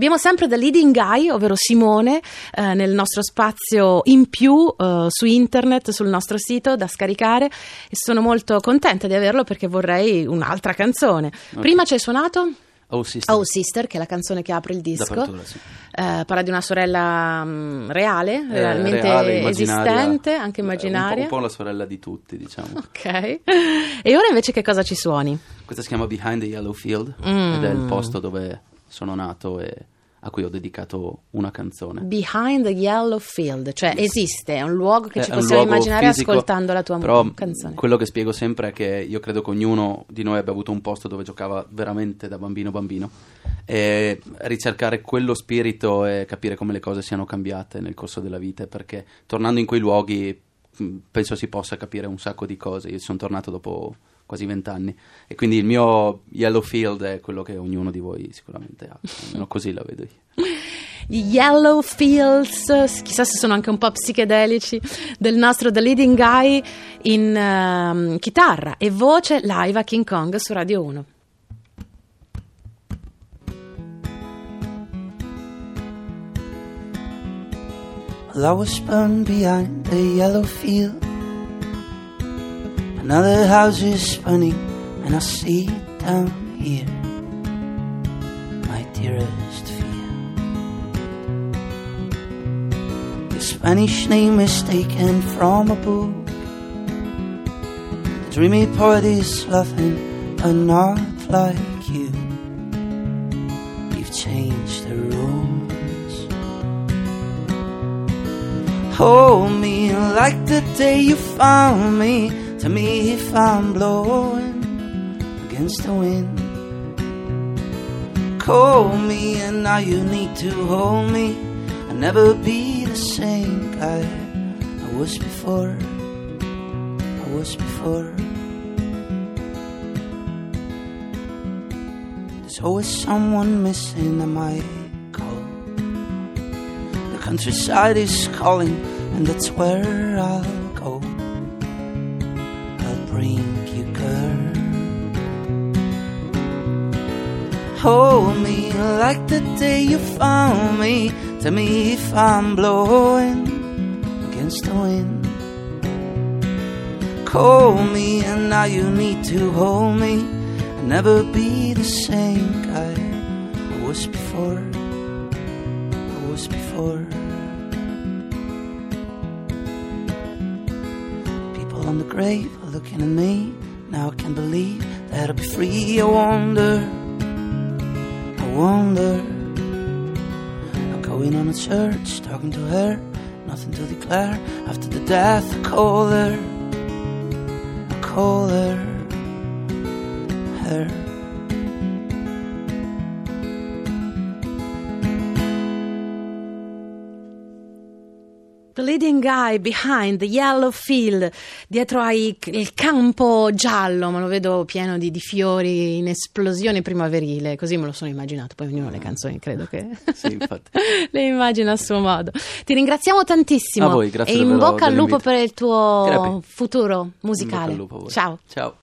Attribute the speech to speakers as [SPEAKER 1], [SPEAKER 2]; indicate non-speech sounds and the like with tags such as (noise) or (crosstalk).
[SPEAKER 1] Abbiamo sempre The Leading Guy, ovvero Simone, eh, nel nostro spazio in più eh, su internet, sul nostro sito da scaricare e sono molto contenta di averlo perché vorrei un'altra canzone. Okay. Prima ci hai suonato?
[SPEAKER 2] Oh Sister.
[SPEAKER 1] oh Sister. che è la canzone che apre il disco.
[SPEAKER 2] Sì.
[SPEAKER 1] Eh, parla di una sorella mm, reale, eh, realmente reale, esistente, anche immaginaria.
[SPEAKER 2] Un po', un po', la sorella di tutti, diciamo.
[SPEAKER 1] Ok. E ora invece che cosa ci suoni?
[SPEAKER 2] Questa si chiama Behind the Yellow Field mm. ed è il posto dove sono nato e a cui ho dedicato una canzone.
[SPEAKER 1] Behind the Yellow Field, cioè esiste, è un luogo che è ci possiamo immaginare fisico, ascoltando la tua
[SPEAKER 2] però
[SPEAKER 1] canzone.
[SPEAKER 2] Quello che spiego sempre è che io credo che ognuno di noi abbia avuto un posto dove giocava veramente da bambino bambino e ricercare quello spirito e capire come le cose siano cambiate nel corso della vita, perché tornando in quei luoghi penso si possa capire un sacco di cose. Io sono tornato dopo quasi vent'anni. E quindi il mio Yellow Field è quello che ognuno di voi sicuramente ha, almeno (laughs) così la vedo io.
[SPEAKER 1] Gli Yellow Fields, chissà se sono anche un po' psichedelici, del nostro The Leading Guy in uh, chitarra e voce live a King Kong su Radio 1. Well, I was born behind the yellow field Another house is spinning, and I see it down here my dearest fear. Your Spanish name is taken from a book. The dreamy poet is laughing, but not like you. You've changed the rules. Hold me like the day you found me Tell me if I'm blowing against the wind. Call me, and now you need to hold me. I'll never be the same guy I was before. I was before. There's always someone missing, I might call. The countryside is calling, and that's where I'll Hold me like the day you found me. Tell me if I'm blowing against the wind. Call me, and now you need to hold me. I'll never be the same guy I was before. I was before. People on the grave are looking at me. Now I can believe that I'll be free. I wonder, wonder. I'm going on a church, talking to her, nothing to declare. After the death, I call her, I call her, her. The leading guy behind the yellow field, dietro al campo giallo, ma lo vedo pieno di, di, fiori in esplosione primaverile, così me lo sono immaginato. Poi ognuno le canzoni credo che
[SPEAKER 2] sì, (laughs)
[SPEAKER 1] le immagina a suo modo. Ti ringraziamo tantissimo
[SPEAKER 2] a voi, grazie
[SPEAKER 1] e in bocca al lupo per il tuo Crepi. futuro musicale.
[SPEAKER 2] Lupo,
[SPEAKER 1] Ciao.
[SPEAKER 2] Ciao.